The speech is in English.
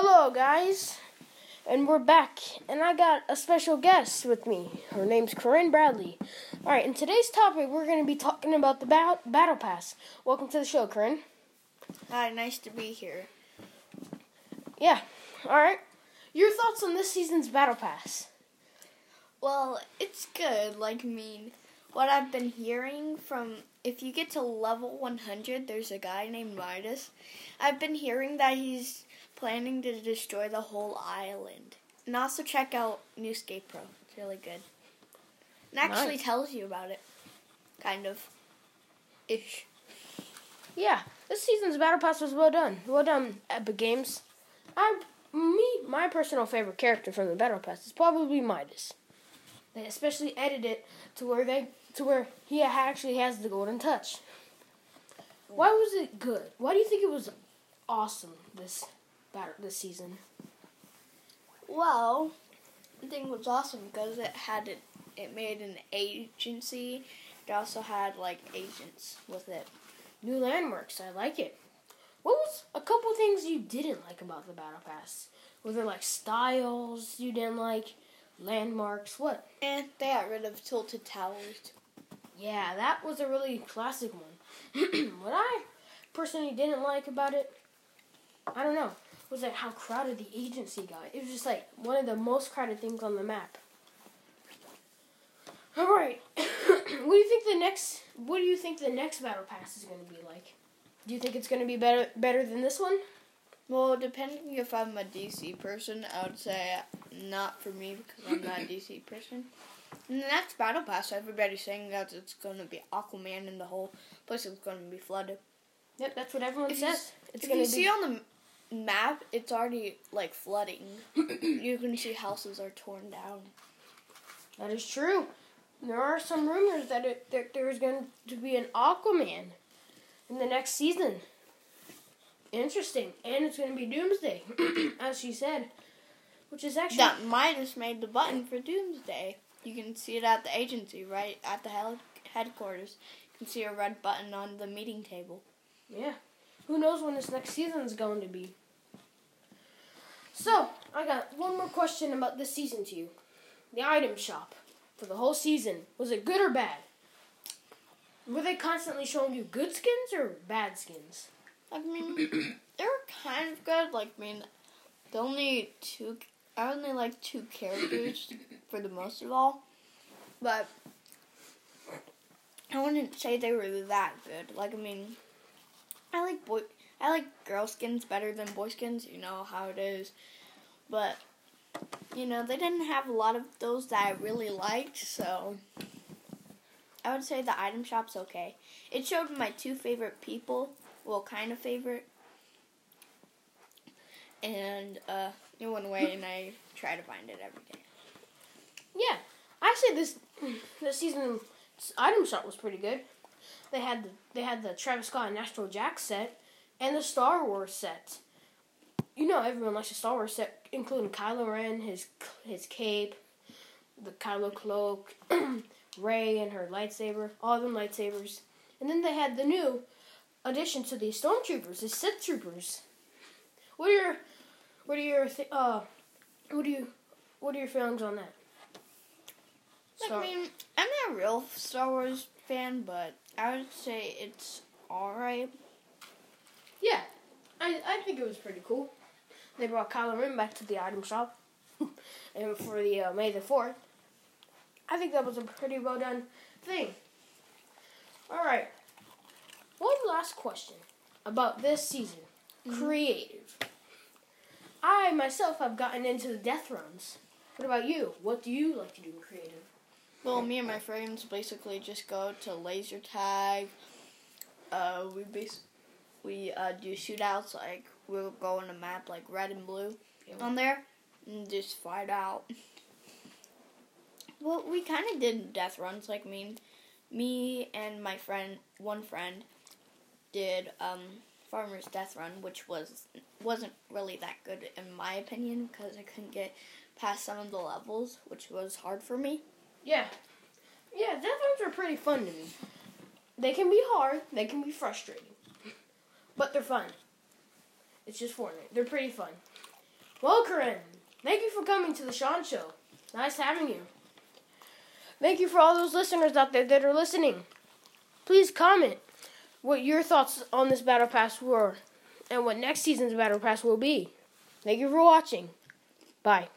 Hello, guys, and we're back, and I got a special guest with me. Her name's Corinne Bradley. All right, in today's topic, we're going to be talking about the ba- Battle Pass. Welcome to the show, Corinne. Hi, nice to be here. Yeah, all right. Your thoughts on this season's Battle Pass? Well, it's good. Like, I mean, what I've been hearing from if you get to level 100, there's a guy named Midas. I've been hearing that he's planning to destroy the whole island. And also check out New Newscape Pro. It's really good. And actually Nice. tells you about it. Kind of. Ish. Yeah, this season's Battle Pass was well done. Well done, Epic Games. I, me, my personal favorite character from the Battle Pass is probably Midas. They especially edited it to where they to where he actually has the golden touch. Why was it good? Why do you think it was awesome this battle this season? Well, I think it was awesome because it had it, it made an agency. It also had like agents with it. New landmarks, I like it. What was a couple things you didn't like about the Battle Pass? Were there like styles you didn't like, landmarks? What? And they got rid of tilted towers. Yeah, that was a really classic one. what I personally didn't like about it, I don't know, was like how crowded the agency got. It was just like one of the most crowded things on the map. All right, what do you think the next? What do you think the next battle pass is going to be like? Do you think it's going to be better better than this one? Well, depending if I'm a DC person, I would say not for me because I'm not a DC person. In the next battle pass, everybody's saying that it's going to be Aquaman and the whole place is going to be flooded. Yep, that's what everyone If you, says. It's if going you to be. see on the map, it's already like flooding. you can see houses are torn down. That is true. There are some rumors that, it, that there's going to be an Aquaman in the next season. Interesting. And it's going to be Doomsday, as she said. Which is actually. That Midas made the button for Doomsday. You can see it at the agency, right at the hel- headquarters. You can see a red button on the meeting table. Yeah. Who knows when this next season is going to be? So, I got one more question about this season to you. The item shop for the whole season. Was it good or bad? Were they constantly showing you good skins or bad skins? Like I mean, they were kind of good. Like, I mean, the only two, I only like two characters for the most of all, but I wouldn't say they were that good. Like, I mean, I like boy, I like girl skins better than boy skins. You know how it is, but you know they didn't have a lot of those that I really liked, so. I would say the item shop's okay. It showed my two favorite people, well, kind of favorite, and uh, it went away, and I try to find it every day. Yeah, I say this this season item shop was pretty good. They had the they had the Travis Scott and Astro Jack set and the Star Wars set. You know everyone likes the Star Wars set, including Kylo Ren, his his cape, the Kylo cloak, Rey and her lightsaber, all them lightsabers, and then they had the new addition to the Stormtroopers, the Sith Troopers. What are your what are your th- uh what do you what are your feelings on that? Like, I mean, I'm not a real Star Wars fan, but I would say it's alright. Yeah, I, I think it was pretty cool. They brought Kylo Ren back to the item shop, and for the uh, May the Fourth, I think that was a pretty well done thing. All right, one last question about this season, creative. I myself have gotten into the death runs. What about you? What do you like to do in creative? Well, me and my friends basically just go to laser tag. Uh, we bas- we uh, do shootouts like we'll go on a map like red and blue on there and just fight out. Well, we kind of did death runs. Like, mean, me and my friend, one friend, did um, Farmer's Death Run, which was wasn't really that good in my opinion because I couldn't get past some of the levels, which was hard for me. Yeah. Yeah, death runs are pretty fun to me. They can be hard, they can be frustrating. But they're fun. It's just Fortnite. They're pretty fun. Well, Corinne, thank you for coming to the Sean Show. Nice having you. Thank you for all those listeners out there that are listening. Please comment what your thoughts on this Battle Pass were and what next season's Battle Pass will be. Thank you for watching. Bye.